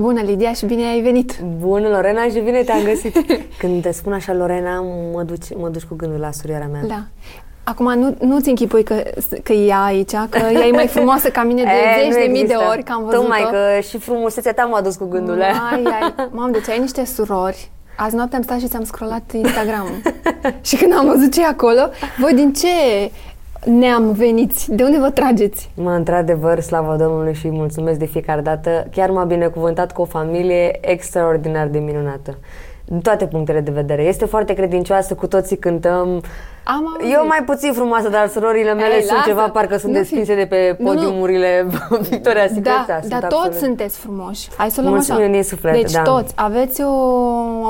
Bună, Lidia, și bine ai venit! Bună, Lorena, și bine te-am găsit! Când te spun așa, Lorena, mă duci, mă duci cu gândul la surioara mea. Da. Acum nu, nu-ți închipui că, că e ea aici, că ea e mai frumoasă ca mine de e, zeci de mii de ori, că am văzut Tocmai că și frumusețea ta m-a dus cu gândurile. Ai, ai. Mamă, deci ai niște surori. Azi noapte am stat și ți-am scrollat instagram și când am văzut ce e acolo, voi din ce neam veniți? De unde vă trageți? Mă, într-adevăr, slavă Domnului și mulțumesc de fiecare dată. Chiar m-a binecuvântat cu o familie extraordinar de minunată. Din toate punctele de vedere. Este foarte credincioasă, cu toții cântăm. Am Eu mai puțin frumoasă, dar surorile mele Ei, sunt lasă. ceva, parcă sunt nu despinse fi... de pe podiumurile Victoria Secret. Da, dar toți absolut. sunteți frumoși. Hai să luăm Mulțumim așa. din suflet, deci da. toți aveți o,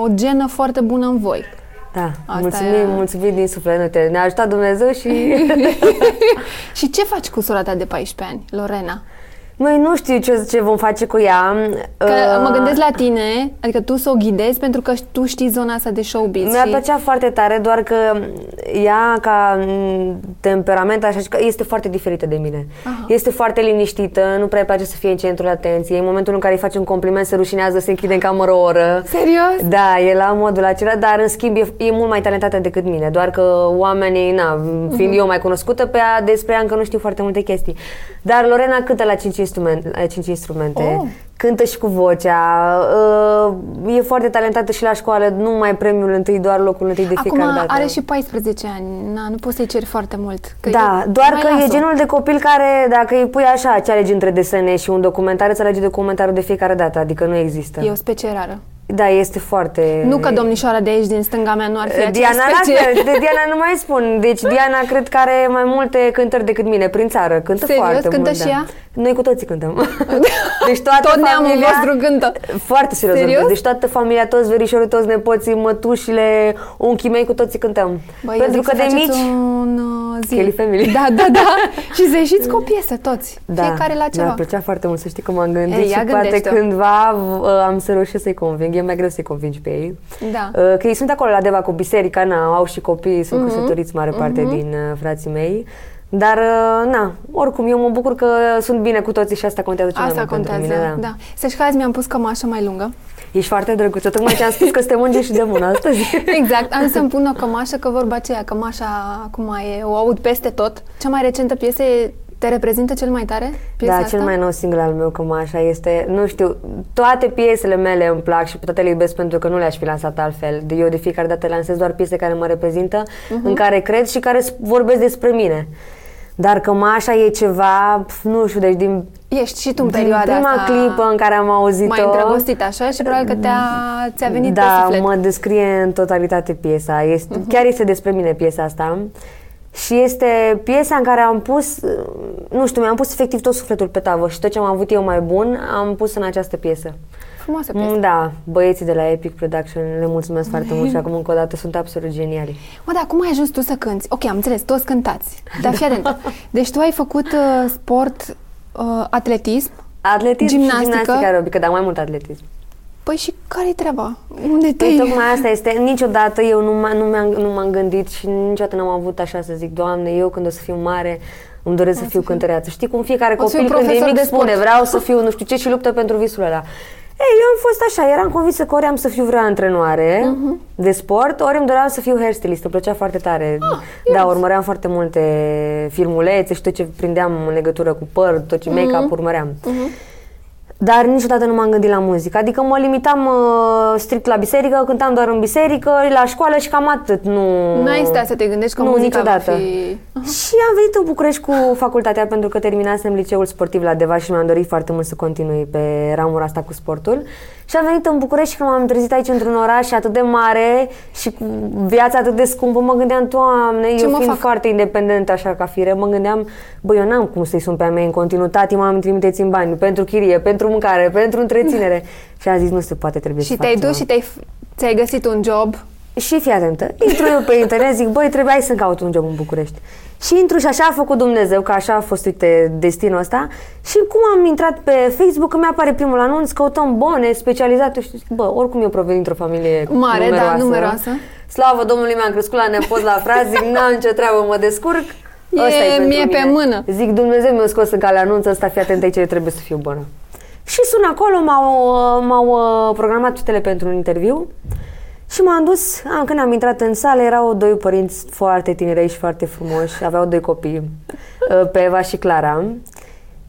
o genă foarte bună în voi. Da, Asta mulțumim, e... mulțumim din suflet. Ne-a ajutat Dumnezeu și... și ce faci cu sora ta de 14 ani, Lorena? Noi nu știu ce, ce vom face cu ea. Că uh, mă gândesc la tine, adică tu să o ghidezi pentru că tu știi zona asta de showbiz. Mi-a și... plăcea foarte tare, doar că ea ca temperament așa, este foarte diferită de mine. Aha. Este foarte liniștită, nu prea place să fie în centrul atenției. În momentul în care îi faci un compliment, se rușinează, se închide în cameră o oră. Serios? Da, e la modul acela, dar în schimb e, e mult mai talentată decât mine. Doar că oamenii, na, fiind uh-huh. eu mai cunoscută pe ea, despre ea încă nu știu foarte multe chestii. Dar Lorena cântă la 5 instrumente, la 5 instrumente. Oh. Cântă și cu vocea. Uh, e foarte talentată și la școală, nu mai premiul întâi, doar locul întâi de fiecare Acum dată. are și 14 ani. Na, nu poți să-i ceri foarte mult. Că da, e, doar că e genul de copil care, dacă îi pui așa, ce alegi între desene și un documentar, îți alege documentarul de fiecare dată, adică nu există. E o specie rară. Da, este foarte... Nu că domnișoara de aici, din stânga mea, nu ar fi Diana, specie. la fel, de Diana nu mai spun. Deci Diana cred că are mai multe cântări decât mine, prin țară. Cântă Serios? foarte cântă mult. și da. ea? Noi cu toții cântăm. Deci toată Tot familia, neamul vostru cântă. Foarte serios. Serios? Deci toată familia, toți verișorii, toți nepoții, mătușile, unchii mei, cu toții cântăm. Băi, Pentru că de mici... un uh, zi. Kelly Family. Da, da, da. și să ieșiți cu o piesă toți. Da, Fiecare la ceva. Mi-a plăcea foarte mult să știi că m-am gândit Ei, și poate gândește-o. cândva uh, am să reușesc să-i conving. E mai greu să-i convingi pe ei. Da. Uh, Că ei sunt acolo la Deva cu biserica, na, au și copii, sunt Mhm. căsătoriți mare parte din uh, frații mei. Dar, uh, na, oricum, eu mă bucur că sunt bine cu toții și asta contează cel Asta mai mult contează, pentru mine. da. Să știți că azi mi-am pus cămașă mai lungă. Ești foarte drăguță. Tocmai ți-am spus că suntem îngeri și de mână astăzi. Exact, am să-mi pun o cămașă, că vorba aceea, cămașa acum e, o aud peste tot. Cea mai recentă piesă e te reprezintă cel mai tare? Piesa da, asta? cel mai nou single al meu, cum așa este, nu știu, toate piesele mele îmi plac și pe toate le iubesc pentru că nu le-aș fi lansat altfel. De eu de fiecare dată lansez doar piese care mă reprezintă, Mhm. în care cred și care s- vorbesc despre mine. Dar că așa e ceva, pf, nu știu, deci din, Ești și tu în din perioada prima asta clipă în care am auzit-o... mai îndrăgostit așa și probabil că te-a, ți-a venit pe da, suflet. mă descrie în totalitate piesa. Este, Chiar este despre mine piesa asta. Și este piesa în care am pus, nu știu, mi-am pus efectiv tot sufletul pe tavă și tot ce am avut eu mai bun am pus în această piesă. Frumoasă piesă. Mm, Da, băieții de la Epic Production le mulțumesc foarte mult și acum încă o dată sunt absolut geniali. Mă, dar cum ai ajuns tu să cânti? Ok, am înțeles, toți cântați. Dar fii atent. Deci tu ai făcut uh, sport, uh, atletism. Atletism Gimnastică? și gimnastică aerobică, dar mai mult atletism. Păi și care-i treaba? Unde te Păi tocmai asta este, niciodată eu nu, m- nu, mi-am, nu m-am gândit și niciodată n-am avut așa să zic, Doamne, eu când o să fiu mare îmi doresc să fiu cântăreață. Știi cum fiecare O să fiu copil când e profesor mic de sport. spune, vreau să fiu nu știu ce și luptă pentru visul ăla. Ei, eu am fost așa, eram convinsă că ori am să fiu vrea antrenoare Mhm. de sport, ori îmi doream să fiu hairstylist, îmi plăcea foarte tare. Ah, da, urmăream foarte multe filmulețe și tot ce prindeam în legătură cu păr, tot ce make-up urmăream. Dar niciodată nu m-am gândit la muzică. Adică mă limitam uh, strict la biserică, cântam doar în biserică, la școală și cam atât. Nu, N-ai stat să te gândești că nu, muzica niciodată. va fi... Și am venit în București cu facultatea pentru că terminasem liceul sportiv la Deva și mi-am dorit foarte mult să continui pe ramura asta cu sportul. Și am venit în București și când m-am trezit aici într-un oraș atât de mare și cu viața atât de scumpă, mă gândeam, Doamne, Ce eu mă fiind fac? foarte independentă așa ca fire, mă gândeam, băi, eu n-am cum să-i sun pe a mea în continuu, tati, mă îmi trimiteți în bani pentru chirie, pentru mâncare, pentru întreținere. și am zis, nu se poate, trebuie Și să te-ai fac dus ceva. și te-ai, ți-ai găsit un job. Și fii atentă, intru eu pe internet, zic, băi, trebuie să caut un job în București. Și intru și așa a făcut Dumnezeu, că așa a fost, uite, destinul ăsta. Și cum am intrat pe Facebook, îmi apare primul anunț, căutăm bone specializate și zic, bă, oricum eu provin dintr-o familie Mare, da, numeroasă. numeroasă. Slavă Domnului, mi-am crescut la nepoți, la frați, zic, n-am nicio treabă, mă descurc. E Ăsta pentru mie pe mine. mână. Zic, Dumnezeu mi-a scos în cale anunțul ăsta, fii atent aici, eu trebuie să fiu bună. Și sun acolo, m-au, uh, m-au uh, programat fetele pentru un interviu și m-am dus, am, când am intrat în sală, erau doi părinți foarte tineri și foarte frumoși, aveau doi copii, uh, pe Eva și Clara.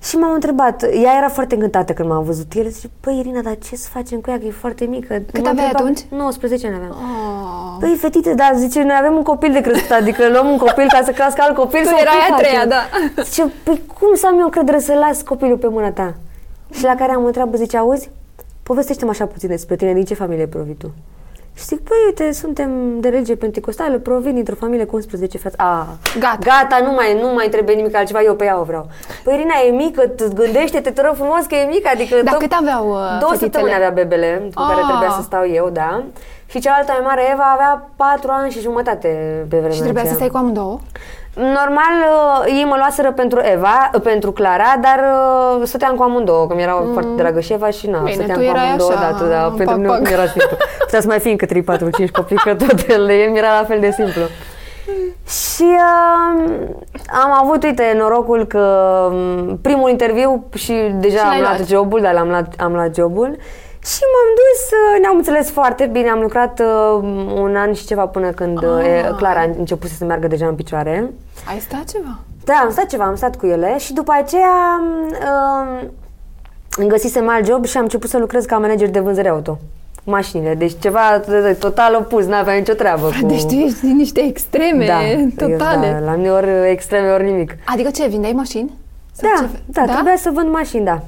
Și m-am întrebat, ea era foarte încântată când m-a văzut. El zice, păi Irina, dar ce să facem cu ea, că e foarte mică. Cât M-a aveai întrebat- atunci? 19 ani aveam. Oh. Păi, fetițe, dar zice, noi avem un copil de crescut, adică luăm un copil ca să crească alt copil Tu sau erai cum a treia, facem? da. Zice, păi cum să am eu încredere să las copilul pe mâna ta? Și la care am întreabă, zice, auzi, povestește-mi așa puțin despre tine, din ce familie provii tu? Și zic, păi uite, suntem de religie pentecostală, provin dintr-o familie cu 11 fete. A, Gata. Gata, nu mai, nu mai trebuie nimic altceva, eu pe ea o vreau. Păi Irina e mică, tu gândește-te, te rog frumos că e mică, adică... Dar tot- cât aveau, uh, Două fetițele? săptămâni avea bebele, cu care Ah. trebuia să stau eu, da. Și cealaltă mai mare, Eva, avea 4 ani și jumătate pe vremea Și trebuia să aceea. stai cu amândouă? Normal, uh, ei mă luaseră pentru Eva, uh, pentru Clara, dar uh, stăteam cu amândouă, că mi era foarte dragă și Eva și na, Mm. Bine, stăteam tu cu erai amândouă, așa, da, tu, da, pentru pac, mine pac. nu era simplu. Putea să mai fi încă 3, 4, 5 copii, că tot el, el mi era la fel de simplu. Și uh, am avut, uite, norocul că um, primul interviu și deja Și am l-ai luat, luat. jobul, dar l-am luat, am luat jobul. Și m-am dus, uh, ne-am înțeles foarte bine, am lucrat uh, un an și ceva până când uh, Ah. Clara a început să meargă deja în picioare. Ai stat ceva? Da, am stat ceva, am stat cu ele și după aceea um, îmi găsisem alt job și am început să lucrez ca manager de vânzări auto. cu Mașinile, deci ceva total opus, n-avea nicio treabă cu... Deci tu ești din niște extreme da, totale. Eu, da, la mine ori extreme, ori nimic. Adică ce, vindeai mașini? Sau Da, ce? da, trebuia să vând mașini, da.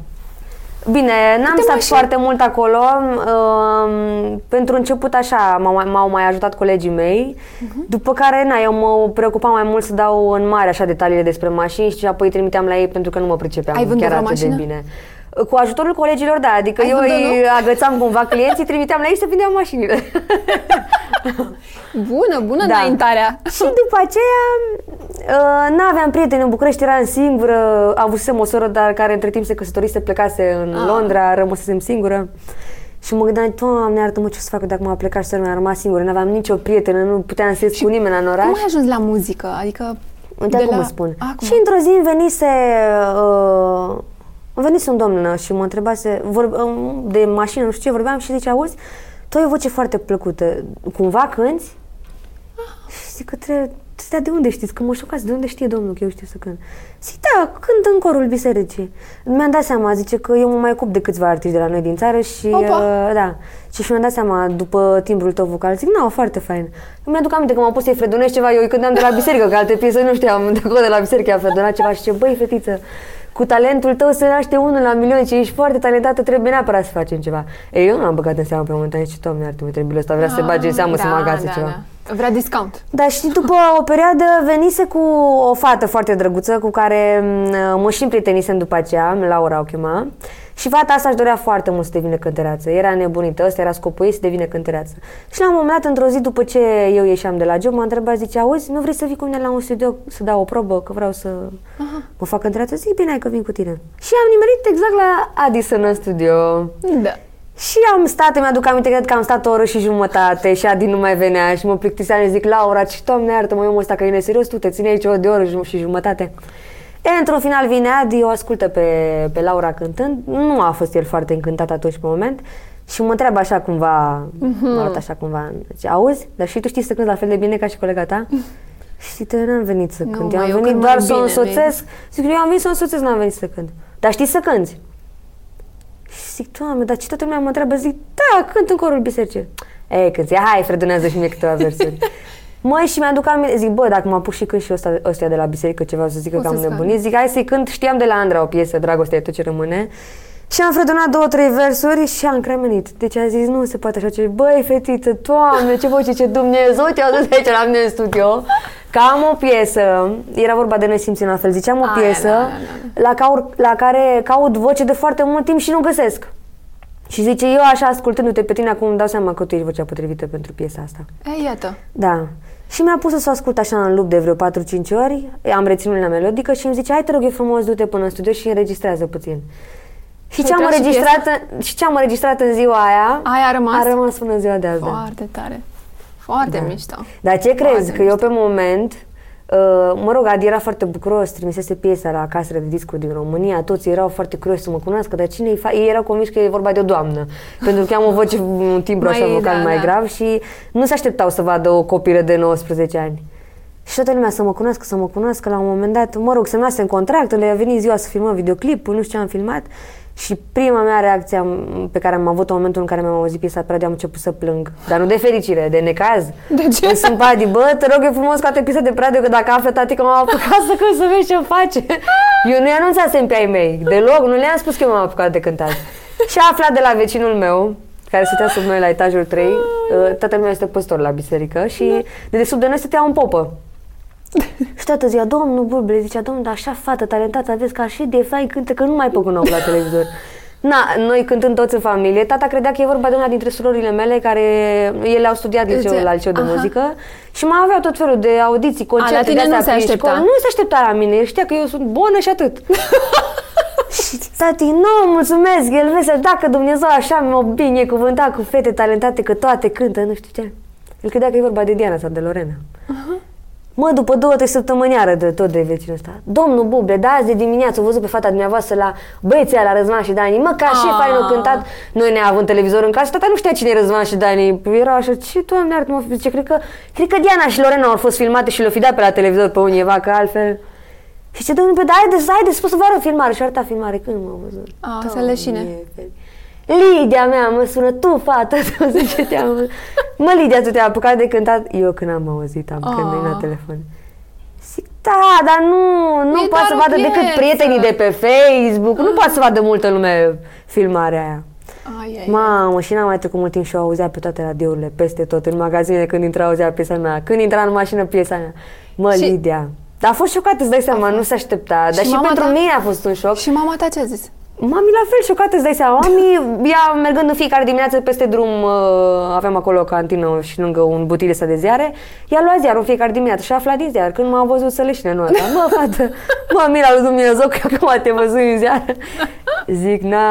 Bine, n-am Câte stat mașini? foarte mult acolo. Um, pentru început așa m-au, mai- m-au mai ajutat colegii mei, Mhm. după care na, eu mă preocupam mai mult să dau în mare așa detaliile despre mașini și apoi trimiteam la ei pentru că nu mă pricepeam Ai vândut chiar vreo atât de mașină? bine. Cu ajutorul colegilor, da, adică Ai eu vândut, îi agățam cumva clienții, trimiteam la ei să vindeam mașinile. Bună, bună Da. înaintarea. Și după aceea uh, n-aveam prieteni în București, eram singură, avusesem o soră, dar care între timp se căsătorise, plecase în Ah. Londra, rămăsesem singură. Și mă gândeam, Doamne, iartă-mă ce o să fac dacă m-a plecat și sora mea a rămas singură, n-aveam nicio prietenă, nu puteam să ies cu nimeni în oraș. Cum ai ajuns la muzică? Adică Uite de acum la... îți spun. Acum. Și într-o zi îmi venise, uh, îmi venise un domn și mă întrebase vor, uh, de mașină, nu știu ce, vorbeam și zice, auzi, tu ai o voce foarte plăcută, cumva cânti? Și zic că trebuie, dar de unde știți? Că mă șocați, de unde știe domnul că eu știu să cânt? Zic, da, cânt în corul bisericii. Mi-am dat seama, zice că eu mă mai ocup de câțiva artiști de la noi din țară și, Opa! uh, da, și, și mi-am dat seama după timbrul tău vocal, zic, nu, foarte fain. Îmi aduc aminte că m-am pus să-i fredonesc ceva, eu îi cântam de la biserică, că alte piese nu știam, de acolo de la biserică a fredonat ceva și ce, băi, fetiță, cu talentul tău se naște unul la milion și ești foarte talentată, trebuie neapărat să facem ceva. Ei, eu nu am băgat în seamă pe momentan și, doamne, iartă-mă, trebuie ăsta vrea să se bage în seamă să mă agațe da, ceva. Da. Vrea discount. Dar și după o perioadă venise cu o fată foarte drăguță cu care m, mă și împrietenisem după aceea, Laura o chema. Și fata asta își dorea foarte mult să devină cântăreață. Era nebunită, ăsta era scopul ei să devină cântăreață. Și la un moment dat, într-o zi după ce eu ieșeam de la job, m-a întrebat, zice, auzi, nu vrei să vii cu mine la un studio să dau o probă, că vreau să Aha. mă fac cântăreață? Zic, bine, hai că vin cu tine. Și am nimerit exact la Addison în studio. Da. Și am stat, mi-aduc aminte, cred că am stat o oră și jumătate și Adi nu mai venea și mă plictiseam și zic, Laura, ce doamne iartă-mă, eu ăsta că e neserios, tu te ține aici o de oră și- și jumătate. E, într-un final vine Adi, o ascultă pe, pe Laura cântând, nu a fost el foarte încântat atunci pe moment și mă întreabă așa cumva, m-a luat așa cumva, zice, auzi, dar și tu știi să cânti la fel de bine ca și colega ta? Și te n-am venit să Nu, cânt, mă, eu am eu venit cânt doar mai să o bine, însoțesc. Zic, eu am venit să o însoțesc, n-am venit să cânt. Dar știi să cânti? Și zic, doamne, dar ce toată lumea mă întreabă? Zic, da, cânt în corul bisericii. Ei, când ia, hai, fredonează și mie câteva versuri. Măi, și mi-aduc aminte, zic, bă, dacă mă apuc și cânt și ăsta, ăstea de la biserică ceva, o să zică O că am să-ți nebunit, zic, hai să-i cânt, știam de la Andra o piesă, Dragostea e tot ce rămâne. Și am fredonat două, trei versuri și am cremenit. Deci a zis, nu se poate așa ce, băi, fetiță, doamne, ce voce, ce Dumnezeu te-a dus aici la mine în studio. Că am o piesă, era vorba de Noi simțim la fel, ziceam o Aia, piesă da, da, La, caur, la care caut voce de foarte mult timp și nu găsesc. Și zice, eu așa ascultându-te pe tine acum îmi dau seama că tu ești vocea potrivită pentru piesa asta. Ei, iată. Da. Și mi-a pus să o ascult așa în loop de vreo 4-5 ori, am reținut la melodică și îmi zice, hai te rog eu frumos, du-te până în studio și înregistrează puțin. Și Și ce, am ai tras și înregistrat, în, și ce am înregistrat în ziua aia, Aia a rămas? a rămas până în ziua de azi. da. Foarte tare. Foarte Da. mișto. Dar ce crezi? Foarte Că eu pe moment mă rog, Adi era foarte bucuros, trimisese piesa la casele de discuri din România, toți erau foarte curioși să mă cunoască, dar cine fa- Ei erau convinși că e vorba de o doamnă, pentru că am o voce, un timbru Mai, așa vocal da, mai da. grav și nu se așteptau să vadă o copilă de 19 ani. Și toată lumea să mă cunoască, să mă cunoască, la un moment dat, mă rog, semnase în contract, le a venit ziua să filmăm videoclip, nu știu ce am filmat și prima mea reacție am- pe care am avut-o în momentul în care mi-am auzit piesa pe radio, am început să plâng. Dar nu de fericire, de necaz. De ce? Îmi sunt Adi, bă, te rog, e frumos scoate piesa de pe radio, că dacă află tati că m-am apucat să cânt, să vezi ce face. Eu nu-i anunțasem pe ai mei, deloc, nu le-am spus că m-am apucat de cântat. Și a aflat de la vecinul meu, care stătea sub noi la etajul 3, uh, tatăl meu este păstor la biserică și de desubt de noi stătea un popă. Și toată ziua, domnul Bulbule, zicea, domnul, dar așa fată talentată aveți ca și de fai cântă, că nu mai păcunau la televizor. Na, noi cântând toți în familie, tata credea că e vorba de una dintre surorile mele care ele au studiat liceu, Zice, la liceu de aha. muzică și mai aveau tot felul de audiții, concerte la tine de nu astea se prin aștepta? școală. Nu se aștepta la mine, el știa că eu sunt bună și atât. și tati, nu, mulțumesc, el vesel, dacă Dumnezeu așa m-a binecuvântat cu fete talentate, că toate cântă, nu știu ce. El credea că e vorba de Diana sau de Lorena. Mă, după două, trei săptămâni iară de tot de vecinul ăsta. Domnul Buble, da, azi de dimineață, o văzut pe fata dumneavoastră la băieții la Răzvan și Dani. Mă, ca și Ah. fain au cântat. Noi neavând televizor în casă, tata nu știa cine e Răzvan și Dani. Era așa, ce doamne iartă mă zice, cred că, cred că Diana și Lorena au fost filmate și le-au fi dat pe la televizor pe univa, că altfel... Și ce domnul, pe da, haideți, haideți, spus să vă arăt filmare. Și arăta filmare, când m-a văzut? Ah, să Doamne, leșine. fel- Lidia mea mă sună, tu fată, tu zice, te-am văzut. Mă, Lidia, tu te-ai apucat de cântat? Eu când am auzit, am Ah. când la telefon. Zic, da, dar nu, nu E poate să doar o vadă decât piesă. prietenii de pe Facebook, nu poate să vadă multă lume filmarea aia. Ai, ai, Mamă, și n-am mai trecut mult timp și o auzea pe toate radiourile, peste tot, în magazine, când intra auzea piesa mea, când intra în mașină piesa mea. Mă, Și- Lidia. Dar a fost șocată, îți dai seama, nu se aștepta. Dar și, mama pentru ta? mine a fost un șoc. Și mama ta ce a zis? Mami la fel șocată, îți dai seama. Mami, ea mergând în fiecare dimineață peste drum, uh, aveam acolo o cantină și lângă un butil ăsta de ziare, ea lua ziar în fiecare dimineață și afla din ziar. Când m-a văzut să leșine nu asta. Mă, fată, mami, la lui Dumnezeu că acum te văzut în ziar. Zic, na,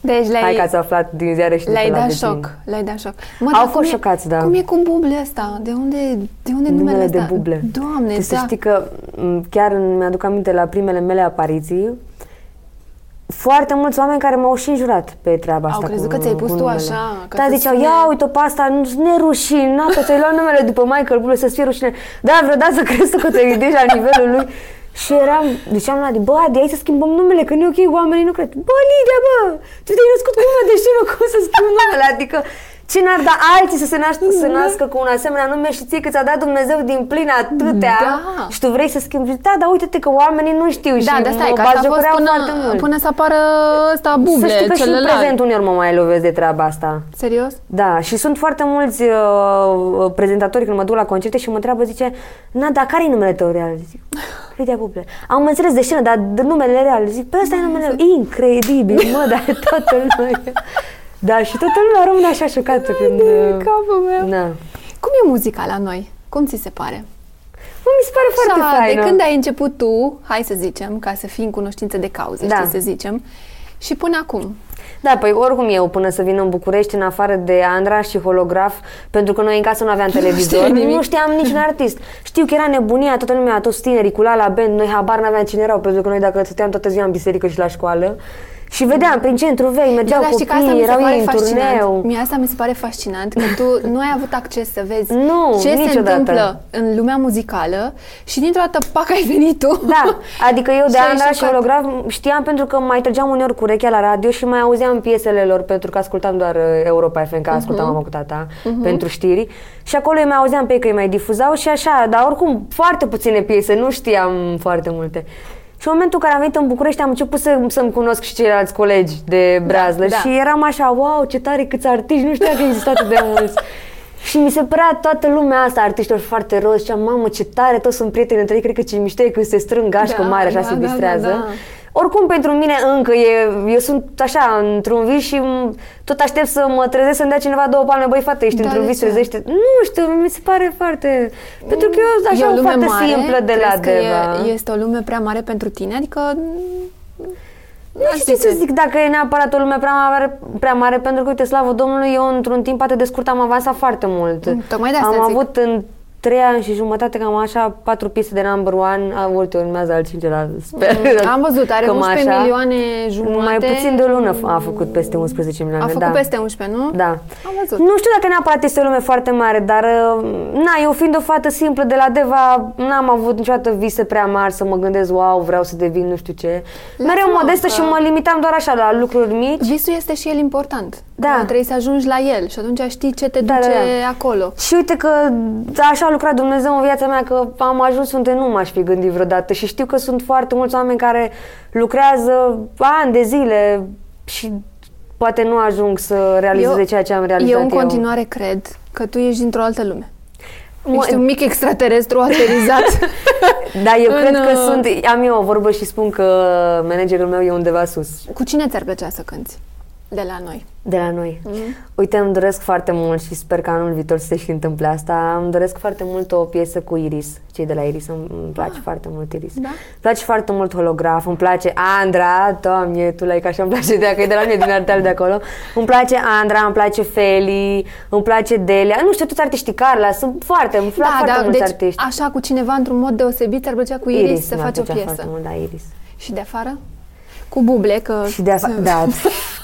Deci le-ai, hai că ați aflat din ziare și de le-ai pe la dat vecini. șoc. Le-ai dat șoc. Mă, Au dar fost cum e- șocați, da. Cum e cu buble ăsta? De unde, de unde numele, Numele ăsta? de buble. Doamne, Tu să da. știi că m, chiar în- mi-aduc aminte la primele mele apariții, foarte mulți oameni care m-au și înjurat pe treaba Au asta. crezut cu- că ți-ai pus cu tu numele. așa, că Da, să ziceau, sune- ia uite-o pe asta, nu nerușinată, ți-ai luat numele după Michael Bublé să-ți fie rușine. Da, vreodată să crezi tu că te ridici la nivelul lui. Și eram, deci am luat, bă, Adi, hai să schimbăm numele, că nu e ok, oamenii nu cred. Bă, Lidia, bă, tu te-ai născut cu nume, deci nu cum să schimbi numele, adică ce n-ar da alții să se nască, să nască cu un asemenea nume și ție că ți-a dat Dumnezeu din plin atâtea Da. și tu vrei să schimbi. Și Da, dar uite-te că oamenii nu știu Da, și de asta e, mă că asta a fost batjocoreau până, foarte mult. până să apară ăsta buble, să știi că și în celălalt. prezent uneori mă mai lovesc de treaba asta. Serios? Da, și sunt foarte mulți uh, prezentatori când mă duc la concerte și mă întreabă, zice, na, dar care e numele tău real? Zic, Lidia Buble. Am înțeles de scenă, dar de numele real. Zic, pe ăsta e numele meu. Incredibil, mă, dar toată lumea. Da, și toată lumea rămâne așa șocată când... de uh, capul meu. Da. Cum e muzica la noi? Cum ți se pare? Mă, mi se pare foarte Așa, faină. de când ai început tu, hai să zicem, ca să fii în cunoștință de cauză, Da. știi să zicem, și până acum. Da, păi oricum eu până să vin în București, în afară de Andra și holograf, pentru că noi în casă nu aveam televizor, știai nimic. nu știam niciun artist. Știu că era nebunia, toată lumea, toți tinerii cu la la band, noi habar n-aveam cine erau, pentru că noi dacă stăteam toată ziua în biserică și la școală, și vedeam prin centru vei, mergeau Da, dar știi că asta copii, mi se erau pare ei în fascinant. turneu. Mie asta mi se pare fascinant, că tu nu ai avut acces să vezi Nu, ce se niciodată. întâmplă în lumea muzicală și dintr-o dată, pac, ai venit tu. Da, adică eu de Și ai Andra și șocat. holograf știam pentru că mai trăgeam uneori cu urechea la radio și mai auzeam piesele lor pentru că ascultam doar uh, Europa FM, că ascultam Mhm. mama cu tata pentru știri și acolo eu mai auzeam pe ei că îi mai difuzau și așa, dar oricum foarte puține piese, nu știam foarte multe. Și în momentul în care am venit în București am început să, să-mi cunosc și ceilalți colegi de Brazlă da. și eram așa, wow, ce tare câți artiști, nu știam că există atât de mulți. Și mi se părea toată lumea asta, artiștilor foarte roz, și mamă, ce tare, toți sunt prieteni între ei, cred că ce mișto e când se strâng gașcă Da, mare, așa da, se da, distrează. da, da. Oricum, pentru mine încă e, eu sunt așa, într-un vis și m- tot aștept să mă trezesc să-mi dea cineva două palme, băi, fată, ești Da, într-un de vis, ce? trezește. Nu știu, mi se pare foarte... Pentru că eu așa e o lume foarte mare, simplă de la crezi că Deva. e, este o lume prea mare pentru tine? Adică... Nu știu ce să zic dacă e neapărat o lume prea mare, prea mare pentru că, uite, slavă Domnului, eu într-un timp atât de scurt am avansat foarte mult. Mm, tocmai de asta Am zic. avut în trei ani și jumătate, cam așa, patru piese de number one, a multe urmează al cincelea, sper. Mm, Am văzut, are 11 milioane jumate. Mai puțin de o lună a făcut peste 11 milioane, A făcut da. peste 11, nu? Da. Am văzut. Nu știu dacă neapărat este o lume foarte mare, dar uh, na, eu fiind o fată simplă de la Deva, n-am avut niciodată vise prea mari să mă gândesc, wow, vreau să devin nu știu ce. Mereu Lasă-mă modestă că- și mă limitam doar așa la lucruri mici. Visul este și el important. Da. Că Trebuie să ajungi la el și atunci știi ce te Da, duce da, da. acolo. Și uite că așa a lucrat Dumnezeu în viața mea, că am ajuns unde nu m-aș fi gândit vreodată și știu că sunt foarte mulți oameni care lucrează ani de zile și poate nu ajung să realizeze ceea ce am realizat eu în continuare cred că tu ești dintr-o altă lume. Mă- Ești un mic extraterestru aterizat. Da, eu în, cred că uh, sunt, am eu o vorbă și spun că managerul meu e undeva sus, Cu cine ți-ar plăcea să cânti de la noi? de la noi. Mm. Uite, îmi doresc foarte mult și sper că anul viitor să se și întâmple asta. Îmi doresc foarte mult o piesă cu Iris, cei de la Iris, îmi, îmi place foarte mult Iris. Da? Îmi place foarte mult holograf, îmi place Andra, doamne, tu like așa îmi place de că e de la mine din arteal de acolo. Îmi place Andra, îmi place Feli, îmi place Delia, nu știu, toți artiștii Carla, sunt foarte, îmi plac foarte mulți deci artiști. așa cu cineva într-un mod deosebit ți-ar plăcea cu Iris, să mi-ar faci o plăcea piesă. foarte mult, da, Iris. Și de afară? Cu Buble, că... Și de afa- da,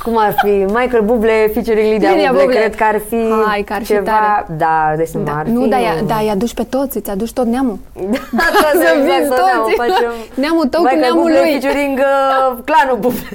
cum ar fi Michael Bublé featuring Lidia, Lidia Bublé, Bublé. cred că ar fi Hai, că ar fi ceva, tare. da, de seama, Da, ar nu, fi dar un- da, îi aduci pe toți, îți aduci tot neamul. Da, toți Să exact, vinzi tot neamul, toți. facem Neamul tău cu Michael neamul Bublé lui. featuring uh, clanul Bublé.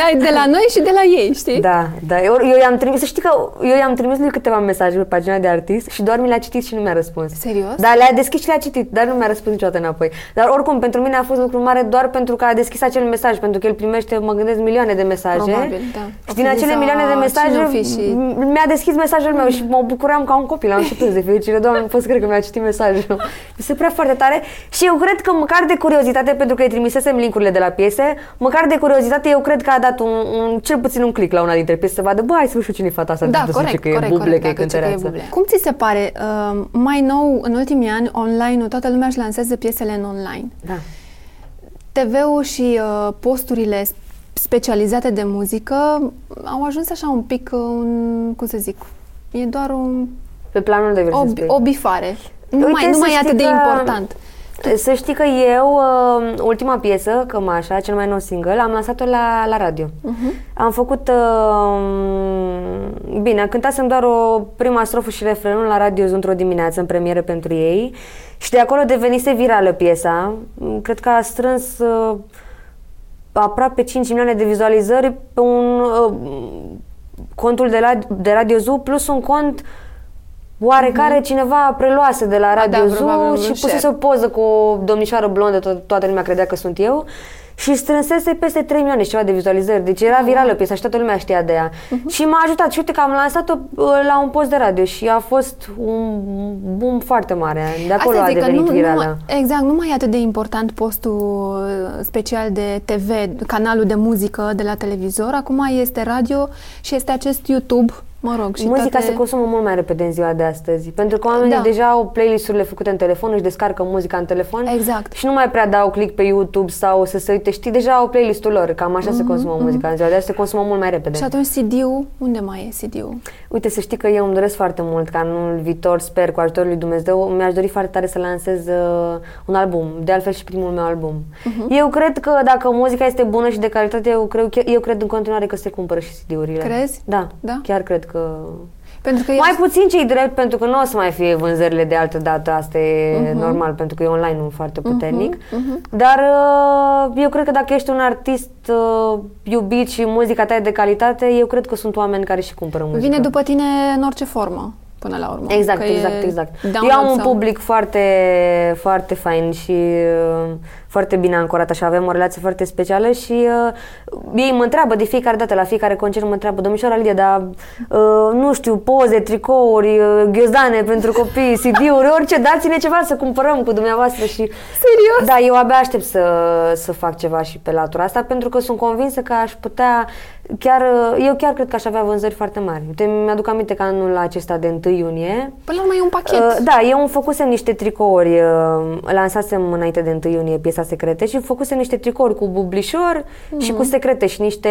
Dai de la noi și de la ei, știi? Da, da, eu, eu i-am trimis, să știi că eu i-am trimis lui câteva mesaje pe pagina de artist și doar mi le-a citit și nu mi-a răspuns. Serios? Da, le-a deschis și le-a citit, dar nu mi-a răspuns niciodată înapoi. Dar oricum, pentru mine a fost lucru mare doar pentru că a deschis acel mesaj, pentru că el primește, mă gândesc, milioane de mesaje. Probabil, da. Și O din fi acele zis, milioane de "A, mesaje cine o fi și-" m- mi-a deschis mesajul meu și mă bucuram ca un copil, am și plâns de fericire. Doamne, nu pot să cred că mi-a citit mesajul. Mi se prea foarte tare și eu cred că măcar de curiozitate, pentru că îi trimisesem linkurile de la piese, măcar de curiozitate eu cred că a dat un, un cel puțin un click la una dintre piese să vadă, bă, hai să știu cine e fata asta. Da, Să zice corect, că e corect, buble, corect, că e dacă zice că e cântăreață. buble. Cum ți se pare, uh, mai nou, în ultimii ani, online-ul, toată lumea își lansează piesele în online. Da. TV-ul și uh, posturile specializate de muzică au ajuns așa un pic, uh, un, cum să zic, e doar un, Pe planul de o, versiune. o bifare. Nu Uite, mai, nu să mai e știi atât de că- important. Să știi că eu, uh, ultima piesă, Cămașa, cel mai nou single, am lansat-o la, la radio. Uh-huh. Am făcut, uh, bine, cântasem doar o prima strofă și refrenul la radio Zi într-o dimineață în premieră pentru ei și de acolo devenise virală piesa. Cred că a strâns uh, aproape 5 milioane de vizualizări pe un uh, contul de, la, de Radio Zoo plus un cont oarecare cineva preluase de la Radio Mhm. da, probabil Zoo un și share. pusese o poză cu o domnișoară blondă, to- toată lumea credea că sunt eu și strânsese peste 3 milioane și ceva de vizualizări. Deci era virală piesa și toată lumea știa de ea. Și m-a ajutat și uite că am lansat-o uh, la un post de radio și a fost un boom foarte mare. De acolo Asta a zic, că devenit nu, nu virală. mai, exact, nu mai e atât de important postul uh, special de TV, canalul de muzică de la televizor. Acum este radio și este acest YouTube, mă rog. Și Muzica toate... se consumă mult mai repede în ziua de astăzi, pentru că oamenii Da. deja au playlist-urile făcute în telefon, își descarcă muzica în telefon Exact. și nu mai prea dau click pe YouTube sau să se uite, știi, deja au playlist-ul lor, cam așa se consumă muzica în ziua de astăzi, se consumă mult mai repede. Mhm, Și atunci CD-ul, unde mai e CD-ul? Uite, să știi că eu îmi doresc foarte mult ca anul viitor, sper, cu ajutorul lui Dumnezeu, mi-aș dori foarte tare să lansez uh, un album, de altfel și primul meu album. Mhm. Eu cred că dacă muzica este bună și de calitate, eu cred, eu cred în continuare că se cumpără și CD-urile. Crezi? Da, Da? chiar cred că... Pentru că Mai ești- puțin cei drept, pentru că nu o să mai fie vânzările de altă dată, asta e normal, pentru că e online un foarte puternic. Dar uh, eu cred că dacă ești un artist uh, iubit și muzica ta e de calitate, eu cred că sunt oameni care și cumpără muzică. vine după tine în orice formă, până la urmă. Exact, Că exact, e exact. download Eu am un sau- public foarte, foarte fain și uh, foarte bine ancorat, așa, avem o relație foarte specială și uh, ei mă întreabă de fiecare dată, la fiecare concert mă întreabă, domnișoara Lidia, dar uh, nu știu, poze, tricouri, uh, ghiozdane pentru copii, CD-uri, orice, dați-ne ceva să cumpărăm cu dumneavoastră și... Serios? Da, eu abia aștept să, să fac ceva și pe latura asta, pentru că sunt convinsă că aș putea, chiar, uh, eu chiar cred că aș avea vânzări foarte mari. Uite, mi-aduc aminte că anul acesta de 1 iunie, Până la urmă e un pachet. Uh, da, eu îmi făcusem niște tricouri, uh, lansasem înainte de 1 iunie piesa așa secrete și făcuse niște tricouri cu bublișor și cu secrete și niște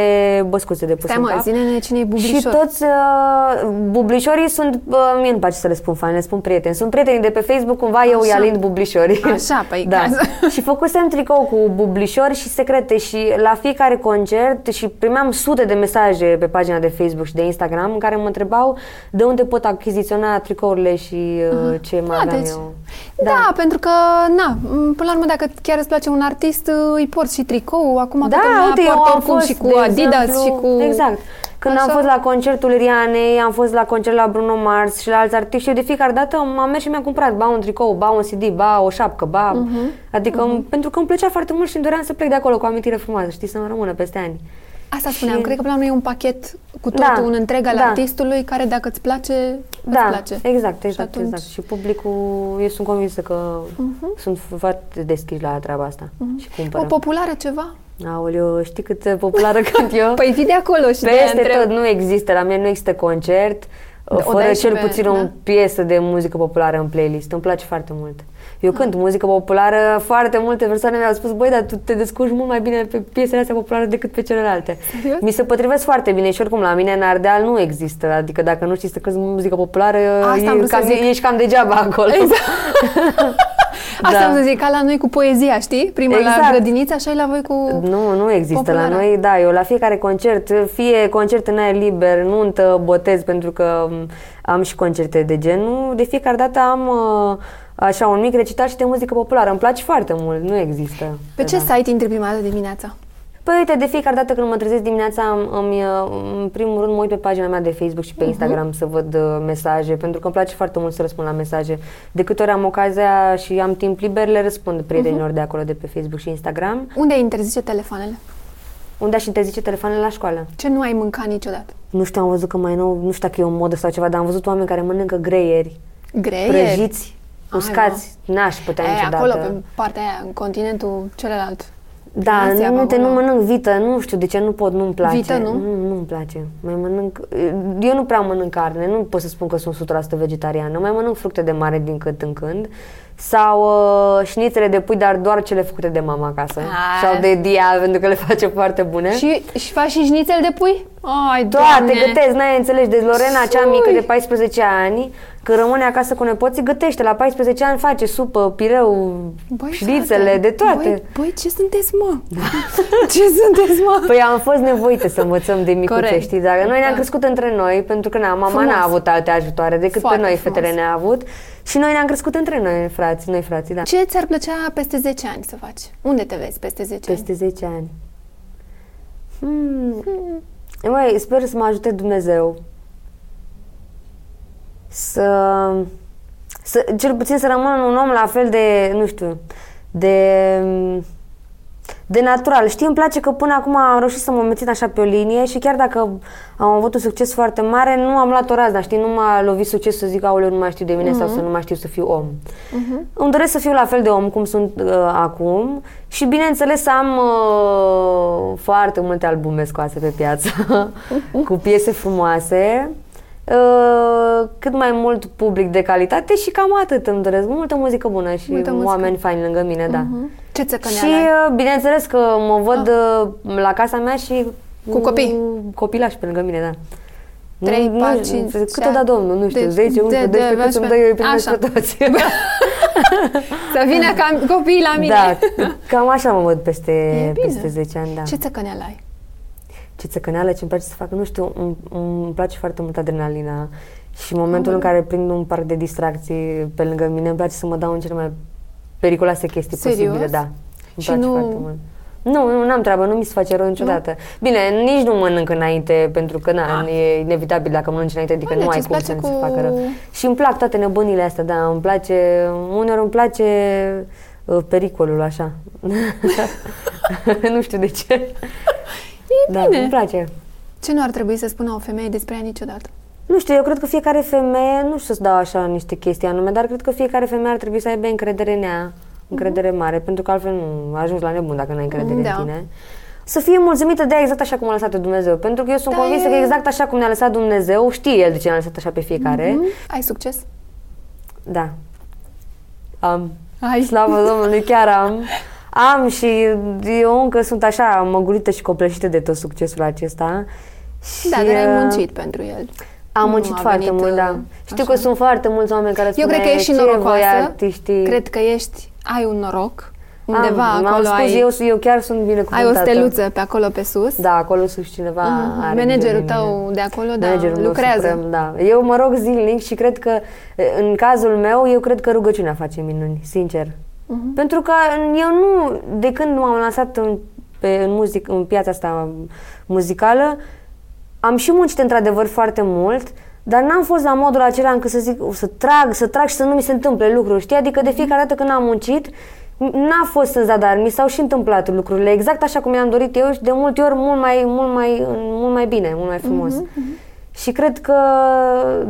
băscuțe de pus Stai în mă, cap. zine-ne cine e Și bublișor. toți uh, bublișorii sunt, uh, mie nu-mi place să le spun fani, le spun prieteni. Sunt prieteni de pe Facebook, cumva eu îi Așa. alind bublișorii. Așa, păi, da. ca și făcusem tricou cu bublișori și secrete și la fiecare concert și primeam sute de mesaje pe pagina de Facebook și de Instagram în care mă întrebau de unde pot achiziționa tricourile și uh, ce mai Ah, aveam deci, eu. da. pentru că, na, m, până la urmă, dacă chiar îți place un artist, îi porți și tricou, acum Da, toată lumea uite, eu poartă am oricum fost, și cu de Adidas exemplu, și cu... Exact. Când Așa. am fost la concertul Rianei, am fost la concert la Bruno Mars și la alți artiști și eu de fiecare dată am mers și mi-am cumpărat ba un tricou, ba un CD, ba o șapcă, ba... Mhm. Adică pentru că îmi plăcea foarte mult și îmi doream să plec de acolo cu o amintire frumoasă, știi, să-mi rămână peste ani. Asta spuneam, Și- cred că până la urmă e un pachet cu Da, totul, un întreg al da. artistului, care dacă îți place, îți Da, place. exact, exact, atunci- exact. Și publicul, eu sunt convinsă că sunt foarte deschiși la treaba asta și cumpără. O populară ceva? Aoleu, știi cât de populară cânt eu? Păi vii de acolo și de Peste tot nu există, la mine nu există concert Da, o fără dai și cel pe- puțin da. o piesă de muzică populară în playlist. Îmi place foarte mult. Eu cânt muzică populară, foarte multe persoane mi-au spus, băi, dar tu te descurci mult mai bine pe piesele astea populare decât pe celelalte. Serios? Mi se potrivesc foarte bine și oricum la mine în Ardeal nu există, adică dacă nu știi să cânti muzică populară, Asta am e vrut să cam, zic. ești cam degeaba acolo. Exact. Asta Da. am să zic, ca la noi cu poezia, știi? Prima la Exact. grădiniță, așa e la voi cu... Nu, nu există Populară. la noi, da, eu la fiecare concert, fie concert în aer liber, nuntă, botez, pentru că m, am și concerte de genul, de fiecare dată am uh, așa un mic recital și de muzică populară. Îmi place foarte mult, nu există. Pe ce da. site intri prima dată dimineața? Păi uite, de fiecare dată când mă trezesc dimineața, îmi, îmi, în primul rând mă uit pe pagina mea de Facebook și pe Instagram să văd uh, mesaje, pentru că îmi place foarte mult să răspund la mesaje. De câte ori am ocazia și am timp liber, le răspund prietenilor de acolo, de pe Facebook și Instagram, Unde interzice telefoanele? unde aș interzice telefoanele la școală. Ce nu ai mâncat niciodată? Nu știu, am văzut că mai nou, nu știu dacă e o modă sau ceva, dar am văzut oameni care mănâncă greieri, Greier? prăjiți, Ai, uscați. N-aș putea E, niciodată. acolo, pe partea aia, în continentul celălalt. Da, În Asia, nu, pe te, nu acolo. mănânc vită, nu știu de ce nu pot, nu-mi place. Vită, nu? Nu, nu-mi place. Mai mănânc, eu nu prea mănânc carne, nu pot să spun că sunt 100% vegetariană. Mai mănânc fructe de mare din când în când. Sau uh, șnițele de pui, dar doar cele făcute de mama acasă. Ah. Sau de dia, pentru că le face foarte bune. Și, și faci și șnițel de pui? Ai, Toate Doamne! gătesc, n-ai înțeles. Deci Lorena, cea Sui. mică de 14 ani, când rămâne acasă cu nepoții, gătește. La 14 ani face supă, pireu, Băi, șnițele, frate, de toate. Băi, băi, ce sunteți, mă? ce sunteți, mă? Păi am fost nevoite să învățăm de micuțe, Corect. știi? Dar noi ne-am Da. crescut între noi, pentru că na, mama Frumos. n-a avut alte ajutoare decât Foarte pe noi, frumos. fetele ne-a avut. Și noi ne-am crescut între noi, frați, noi frații, da. Ce ți-ar plăcea peste 10 ani să faci? Unde te vezi peste 10 ani? Peste 10 ani. Hmm. Măi, sper să mă ajute Dumnezeu să, să, cel puțin să rămân un om la fel de, nu știu, de, de natural. Știi, îmi place că până acum am reușit să mă mențin așa pe o linie și chiar dacă am avut un succes foarte mare, nu am luat o razna, știi, nu m-a lovit succes să zic, aoleu, nu mai știu de mine sau să nu mai știu să fiu om. Îmi doresc să fiu la fel de om cum sunt uh, acum și bineînțeles să am uh, foarte multe albume scoase pe piață cu piese frumoase, uh, cât mai mult public de calitate și cam atât îmi doresc. Multă muzică bună și Multă muzică. oameni faini lângă mine, da. Mhm. Ce Și țăcăneală ai? uh, bineînțeles că mă văd uh, la casa mea și Cu copii. copilași pe lângă mine, da. Trei, Nu- patru, nu- cinci, Cât șase. o da Domnul, nu știu, Deci, 10, 11, de- de- 12, cât îmi dă eu îi primesc Așa. pe toți. Să vină ca copiii la mine. Da, cam așa mă văd peste, E bine. peste 10 ani, da. Ce țăcăneală ai? Ce țăcăneală, ce îmi place să fac, nu știu, îmi, îmi place foarte mult adrenalina și în momentul în care prind un parc de distracții pe lângă mine, îmi place să mă dau în cele mai periculoase chestii Serios? posibile, da. Îmi Și place nu- foarte mult. Nu, nu am treabă, nu mi se face rău niciodată. Bine, nici nu mănânc înainte, pentru că na, e inevitabil dacă mănânci înainte, adică Bine, nu ai ce-ți cum place să nu cu- se facă rău. Și îmi plac toate nebunile astea, da, îmi place, uneori îmi place uh, pericolul, așa. nu știu de ce. E Da, bine. îmi place. Ce nu ar trebui să spună o femeie despre ea niciodată? Nu știu, eu cred că fiecare femeie, nu știu să dau așa niște chestii anume, dar cred că fiecare femeie ar trebui să aibă încredere în ea, încredere mare, pentru că altfel nu ajungi la nebun dacă nu ai încredere Da. în tine. Să fie mulțumită de ea exact așa cum a lăsat Dumnezeu, pentru că eu sunt Da, convinsă e- că exact așa cum ne-a lăsat Dumnezeu, știe El de ce ne-a lăsat așa pe fiecare. Mm? Ai succes? Da. Am. Ai. Slavă Domnului, chiar am. am și eu încă sunt așa măgulită și copleșită de tot succesul acesta. Și Da, dar ai uh, muncit pentru el. Am Nu muncit a foarte venit, mult, uh, da. Știu așa. că sunt foarte mulți oameni care Eu spune cred că ești și ce voi norocoasă. artiștii... Cred că ești, ai un noroc. Undeva am, acolo am spus, ai, eu, eu chiar sunt ai binecuvântată. o steluță pe acolo pe sus. Da, acolo sus cineva Mhm. are Managerul grijă de mine. tău de acolo, da, Managerul meu lucrează. Suprem, da. Eu mă rog zilnic și cred că, în cazul meu, eu cred că rugăciunea face minuni, sincer. Mhm. Pentru că eu nu, de când m-am lansat în, pe, în, muzic, în piața asta muzicală, am și muncit într-adevăr foarte mult, dar n-am fost la modul acela încât să zic, "O să trag, să trag și să nu mi se întâmple lucruri, știi? Adică de fiecare dată când am muncit, n-a fost în zadar, mi s-au și întâmplat lucrurile exact așa cum mi-am dorit eu și de multe ori mult mai, mult mai, mult mai bine, mult mai frumos. Și cred că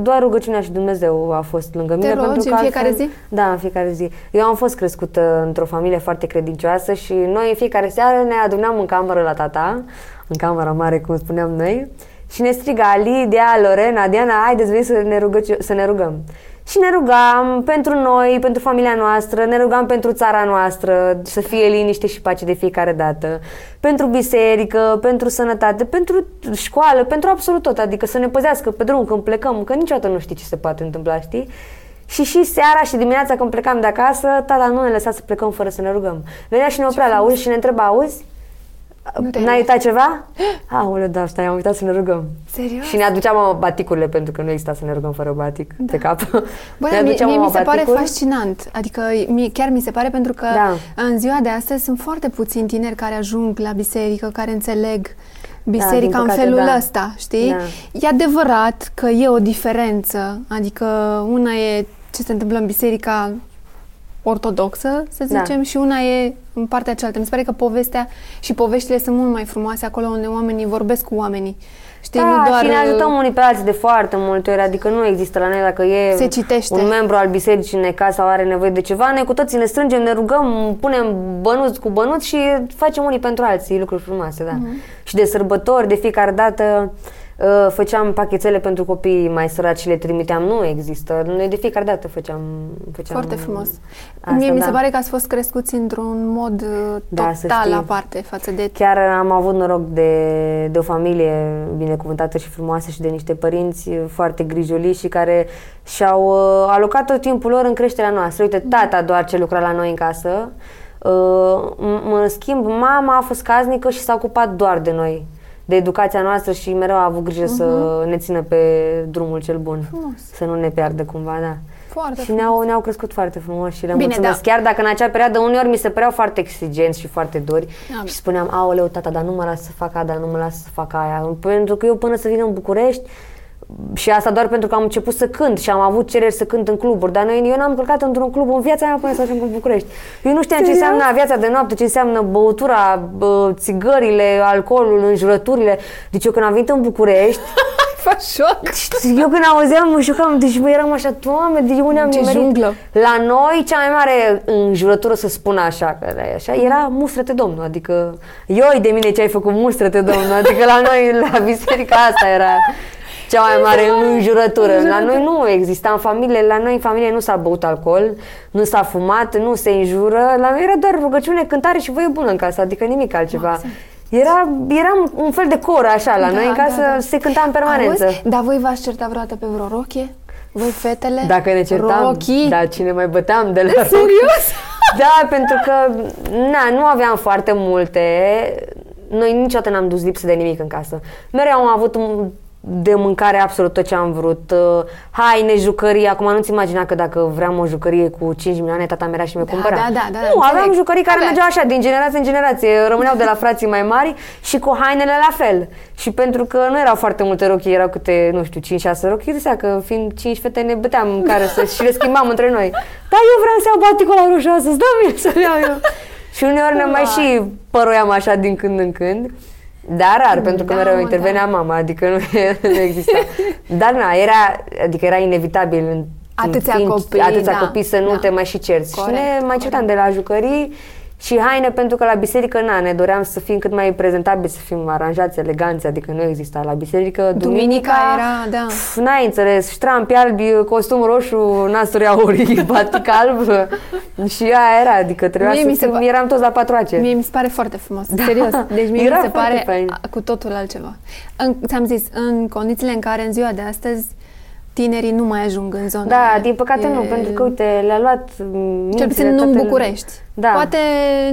doar rugăciunea și Dumnezeu a fost lângă mine. rogi pentru că în fiecare altfel- zi? Da, în fiecare zi. Eu am fost crescută într-o familie foarte credincioasă și noi în fiecare seară ne adunam în cameră la tata, în camera mare, cum spuneam noi, și ne striga Ali, Dea, Lorena, Diana, haideți veni să ne, rugăci- să ne rugăm. Și ne rugam pentru noi, pentru familia noastră, ne rugam pentru țara noastră, să fie liniște și pace de fiecare dată, pentru biserică, pentru sănătate, pentru școală, pentru absolut tot, adică să ne păzească pe drum când plecăm, că niciodată nu știi ce se poate întâmpla, știi? Și și seara și dimineața când plecam de acasă, tata nu ne lăsa să plecăm fără să ne rugăm. Venea și ne oprea la ușă și ne întreba, auzi? Nu te-ai N-ai uitat ceva? Aoleu, da, stai, am uitat să ne rugăm. Serios? Și ne aduceam mama baticurile, pentru că nu exista să ne rugăm fără batic Da. pe cap. Bă, ne da, mie, aduceam mie mi mama se pare baticuri. fascinant. Adică mie, chiar mi se pare pentru că Da. în ziua de astăzi sunt foarte puțini tineri care ajung la biserică, care înțeleg din biserica în păcate, felul da. ăsta, știi? Da. E adevărat că e o diferență. Adică una e ce se întâmplă în biserica ortodoxă, să Da. zicem, și una e în partea cealaltă. Mi se pare că povestea și poveștile sunt mult mai frumoase acolo unde oamenii vorbesc cu oamenii. Știi, da, nu doar și ne uh, ajutăm unii pe alții de foarte multe ori, adică nu există la noi dacă e Se citește. un membru al bisericii în necaz sau are nevoie de ceva, noi cu toții ne strângem, ne rugăm, punem bănuți cu bănuți și facem unii pentru alții lucruri frumoase, da. Mhm. Și de sărbători, de fiecare dată uh, făceam pachetele pentru copii mai săraci și le trimiteam, nu există. Noi de fiecare dată făceam, făceam Foarte frumos. Asta, Mie mi da. se pare că ați fost crescuți într-un mod uh, Da, să total știi. aparte față de... Chiar am avut noroc de, de o familie binecuvântată și frumoasă și de niște părinți foarte grijuli și care și-au uh, alocat tot timpul lor în creșterea noastră. Uite, tata doar ce lucra la noi în casă. Uh, m- în schimb, mama a fost casnică și s-a ocupat doar de noi, de educația noastră și mereu a avut grijă să ne țină pe drumul cel bun. Frumos. Să nu ne piardă cumva, da. Foarte Și ne-au, ne-au crescut foarte frumos și le Bine, mulțumesc. da. Chiar dacă în acea perioadă uneori mi se păreau foarte exigenți și foarte duri Da. și spuneam, aoleu, tata, dar nu mă las să fac aia, dar nu mă las să fac aia. Pentru că eu până să vin în București și asta doar pentru că am început să cânt și am avut cereri să cânt în cluburi, dar noi, eu n-am călcat într-un club în viața mea până să ajung în București. Eu nu știam ce Serios? înseamnă viața de noapte, ce înseamnă băutura, bă, țigările, alcoolul, înjurăturile. Deci eu când am venit în București, Fac șoc! eu când auzeam, mă jucam, deci mă eram așa, doamne, de unde am Ce nimerit? junglă. La noi, cea mai mare înjurătură, să spun așa, că era așa, era mustră-te Domnul, adică, ioi de mine ce ai făcut, mustră-te Domnul, adică la noi, la biserica asta era cea mai mare înjurătură. La noi nu exista în familie, la noi în familie nu s-a băut alcool, nu s-a fumat, nu se înjură, la noi era doar rugăciune, cântare și voie bună în casă, adică nimic altceva. Era, era un fel de cor așa la noi, în casă se cânta în permanență. Auzi? Dar voi v-ați certat vreodată pe vreo rochie? Voi fetele? Dacă ne certam, Rochii? da, cine mai băteam de la Serios? Da, pentru că na, nu aveam foarte multe. Noi niciodată n-am dus lipsă de nimic în casă. Mereu am avut un- de mâncare absolut tot ce am vrut. Uh, Haine, jucării. Acum nu-ți imagina că dacă vreau o jucărie cu 5 milioane, tata mea și mi Da, cumpăra. da, da, da, nu, aveam înțeleg. jucării care Avea. mergeau așa, din generație în generație. Rămâneau de la frații mai mari și cu hainele la fel. Și pentru că nu erau foarte multe rochii, erau câte, nu știu, 5-6 rochii, zicea că fiind 5 fete ne băteam în care să, și le schimbam între noi. Dar eu vreau să iau baticul la roșoasă, să dau mie să-l iau eu. și uneori ne mai Vai. și păroiam așa din când în când. Dar rar, pentru că Da, mereu mă, intervenea mama, adică nu, nu exista. Dar na, era, adică era inevitabil în Atâția fiind copii, atâția da, copii să nu da. te mai și cerți. Corect, și ne mai corect. certam de la jucării și haine pentru că la biserică, na, ne doream să fim cât mai prezentabili, să fim aranjați, eleganți, adică nu exista la biserică. Duminica, Duminica era, da. Pf, n-ai înțeles, ștrampi albi, costum roșu, nasuri aurii, batic alb și aia era, adică trebuia Mie să mi se fim, pa- eram toți la patroace. Mie mi se pare foarte frumos, serios. Deci mie Era mi se foarte pare fain. a- cu totul altceva. În, ți-am zis, în condițiile în care în ziua de astăzi tinerii nu mai ajung în zona Da, aia. din păcate E- nu, pentru că, uite, le-a luat mințile Cel puțin nu în toate- București. Da. Poate,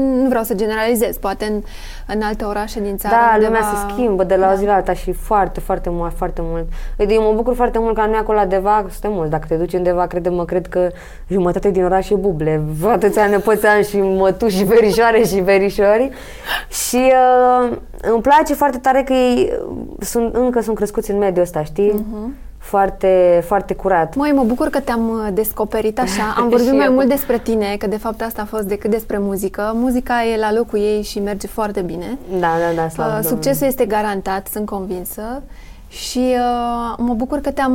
nu vreau să generalizez, poate în, în alte orașe din țară. Da, undeva... lumea se schimbă de la da. o zi la alta și foarte, foarte mult, foarte mult. Uite, eu mă bucur foarte mult că noi acolo la Deva suntem mulți. Dacă te duci în Deva, crede-mă, cred că jumătate din oraș e buble. Atâția nepoțeani și mătuși și verișoare și verișori. Și uh, îmi place foarte tare că ei uh, sunt, încă sunt crescuți în mediul ăsta, știi? Mhm. Foarte, foarte curat. Măi, mă bucur că te-am uh, descoperit așa. Am vorbit Și mai eu. mult despre tine, că de fapt asta a fost decât despre muzică. Muzica e la locul ei și merge foarte bine. Da, da, da, slavă Uh, Domnului. Succesul este garantat, sunt convinsă. Și uh, mă bucur că te-am,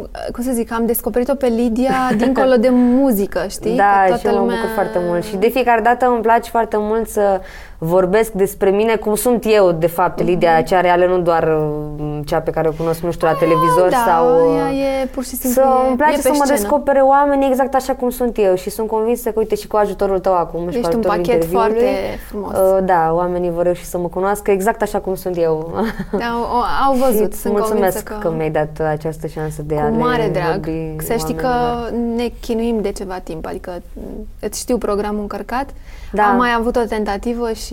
uh, cum să zic, am descoperit-o pe Lidia dincolo de muzică, știi? Da, că și eu mă bucur foarte mult. Și de fiecare dată îmi place foarte mult să vorbesc despre mine cum sunt eu, de fapt, Lidia, cea reală, nu doar uh, cea pe care o cunosc, nu știu, la televizor da, sau... uh, ea e pur și simplu Să e, îmi place e pe să mă scenă. descopere oamenii exact așa cum sunt eu și sunt convinsă că, uite, și cu ajutorul tău acum și cu Ești un ajutorul pachet interviului, foarte frumos. uh, Da, oamenii vor reuși să mă cunoască exact așa cum sunt eu. Da, o, au văzut, și sunt mulțumesc convinsă că... că... mi-ai dat această șansă de a Cu le mare drag. vorbi Să știi că oamenilor. ne chinuim de ceva timp, adică m, îți știu programul încărcat. Da. Am mai avut o tentativă și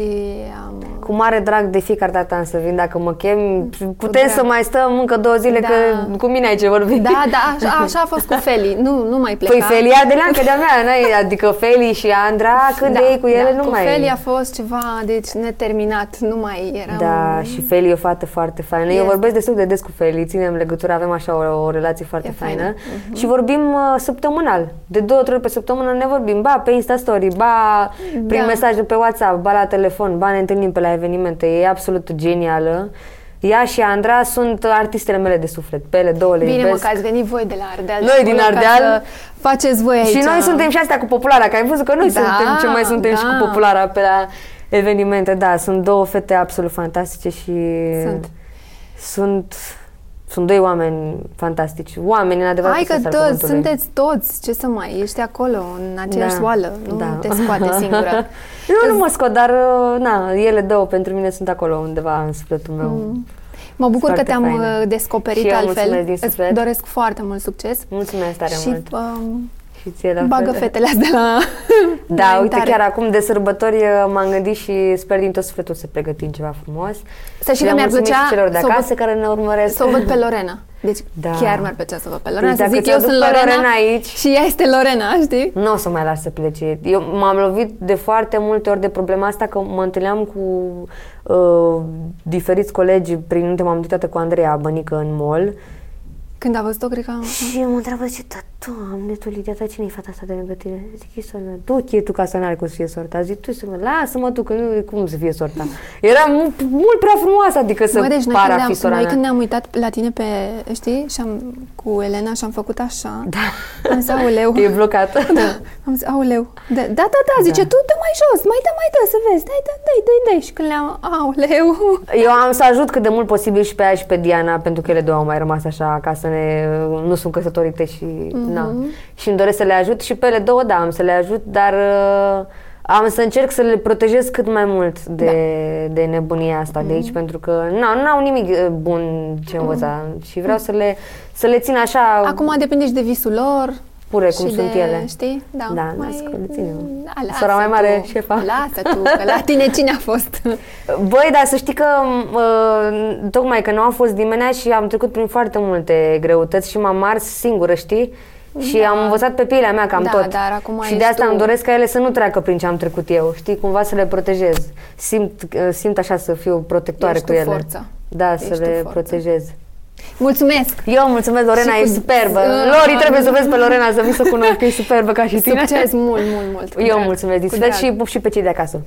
am... Cu mare drag de fiecare dată am să vin dacă mă chem. Putem drag. să mai stăm încă două zile Da. că cu mine ai ce vorbi. Da, da, așa, așa a fost cu Feli, nu, nu mai pleca. Păi Felia de leancă de-a mea, n-ai? adică Feli și Andra, când da, de ei cu ele, da, nu cu mai... Feli a fost ceva, deci neterminat, nu mai eram... Da, și Feli e o fată foarte faină. Eu Este. vorbesc destul de des cu Feli, ținem legătura, avem așa o, o relație foarte E faină. faină. Și vorbim uh, săptămânal. De două, trei ori pe săptămână ne vorbim. Ba pe Insta Story, ba prin Da. mesaje pe WhatsApp, ba la telefon, ba ne întâlnim pe la evenimente. E absolut genială. Ea și Andra sunt artistele mele de suflet. Pe ele două le Bine, mă, iubesc. că ați venit voi de la Ardeal. Noi și din acolo ca Ardeal. să Faceți voi aici. Și noi suntem și astea cu populara, că ai văzut că noi Da, suntem ce mai suntem și da. cu populara pe la evenimente. Da, sunt două fete absolut fantastice și Sunt. sunt sunt doi oameni fantastici. Oameni în adevărat Hai că sens al toți, cuvântului. sunteți toți, ce să mai, ești acolo, în aceeași Da, oală, nu da. te scoate singură. nu, nu mă scot, dar uh, na, ele două pentru mine sunt acolo undeva în sufletul meu. Mm. Mă bucur că Foarte te-am faină. uh, descoperit Și eu altfel. mulțumesc din Îți suflet. doresc foarte mult succes. Mulțumesc tare și mult. um, Și ție la bagă fel. fetele astea la Da, uite, înaintare. chiar acum de sărbători uh, m-am gândit și sper din tot sufletul să pregătim ceva frumos. Să știi le că mi-ar mulțumim plăcea și celor de să o acasă văd- care ne urmăresc. Să o văd pe Lorena. Deci Da. chiar mi-ar plăcea să o văd pe Lorena, Deci să dacă zic ți eu aduc sunt pe Lorena, Lorena aici- și ea este Lorena, știi? Nu o să mai las să plece. Eu m-am lovit de foarte multe ori de problema asta că mă întâlneam cu uh, diferiți colegi prin unde m-am uitat cu Andreea Bănică în mall Când a văzut-o, cred că... și mă întreabă, zice, da, doamne, tu, Lidia, dar cine e fata asta de lângă tine? Zic, e sorta. Tu, e tu, ca să n-are cum să fie sorta. Zic, tu, să mă, lasă-mă tu, că nu e cum să fie sorta. Era mult, mult prea frumoasă, adică să Mă, deci noi pară când, a fi ne-am, sora noi mea. când ne-am uitat la tine pe, știi, și am, cu Elena și am făcut așa, Da. am zis, aoleu, E blocată. da, am zis, aoleu, da, da, da, da, zice, tu dă mai jos, mai dă, mai dă, să vezi, dai, dai, dai, dai, dai, și când le-am, aoleu, Eu am să ajut cât de mult posibil și pe ea și pe Diana, pentru că ele două au mai rămas așa acasă, ne, nu sunt căsătorite și na. Și îmi doresc să le ajut și pe ele două, da, am să le ajut, dar uh, am să încerc să le protejez cât mai mult de, de nebunia asta de aici, pentru că na, nu au nimic uh, bun ce învăța. Și vreau să le, să le țin așa acum depinde și de visul lor, pure cum și sunt de, ele. Știi? Da, Da, las că le ținem. Da, lasă Sora mai mare, tu, șefa. Lasă tu, că la tine cine a fost? Băi, dar să știi că uh, tocmai că nu am fost dimenea și am trecut prin foarte multe greutăți și m-am ars singură, știi? Și Da. am învățat pe pielea mea cam Da, tot. dar acum și ești de asta tu. îmi doresc ca ele să nu treacă prin ce am trecut eu, știi? Cumva să le protejez. Simt, uh, simt așa să fiu protectoare Ești cu tu ele. forța. Da, Ești să tu le forța. protejez. Mulțumesc! Eu mulțumesc, Lorena, Și cu- ești superbă. Uh, Lori, trebuie să vezi pe Lorena, să vii să cunoști, că e superbă ca și tine. Succes mult, mult, mult. cu Eu drag, mulțumesc din cu suflet drag. și pup și pe cei de acasă.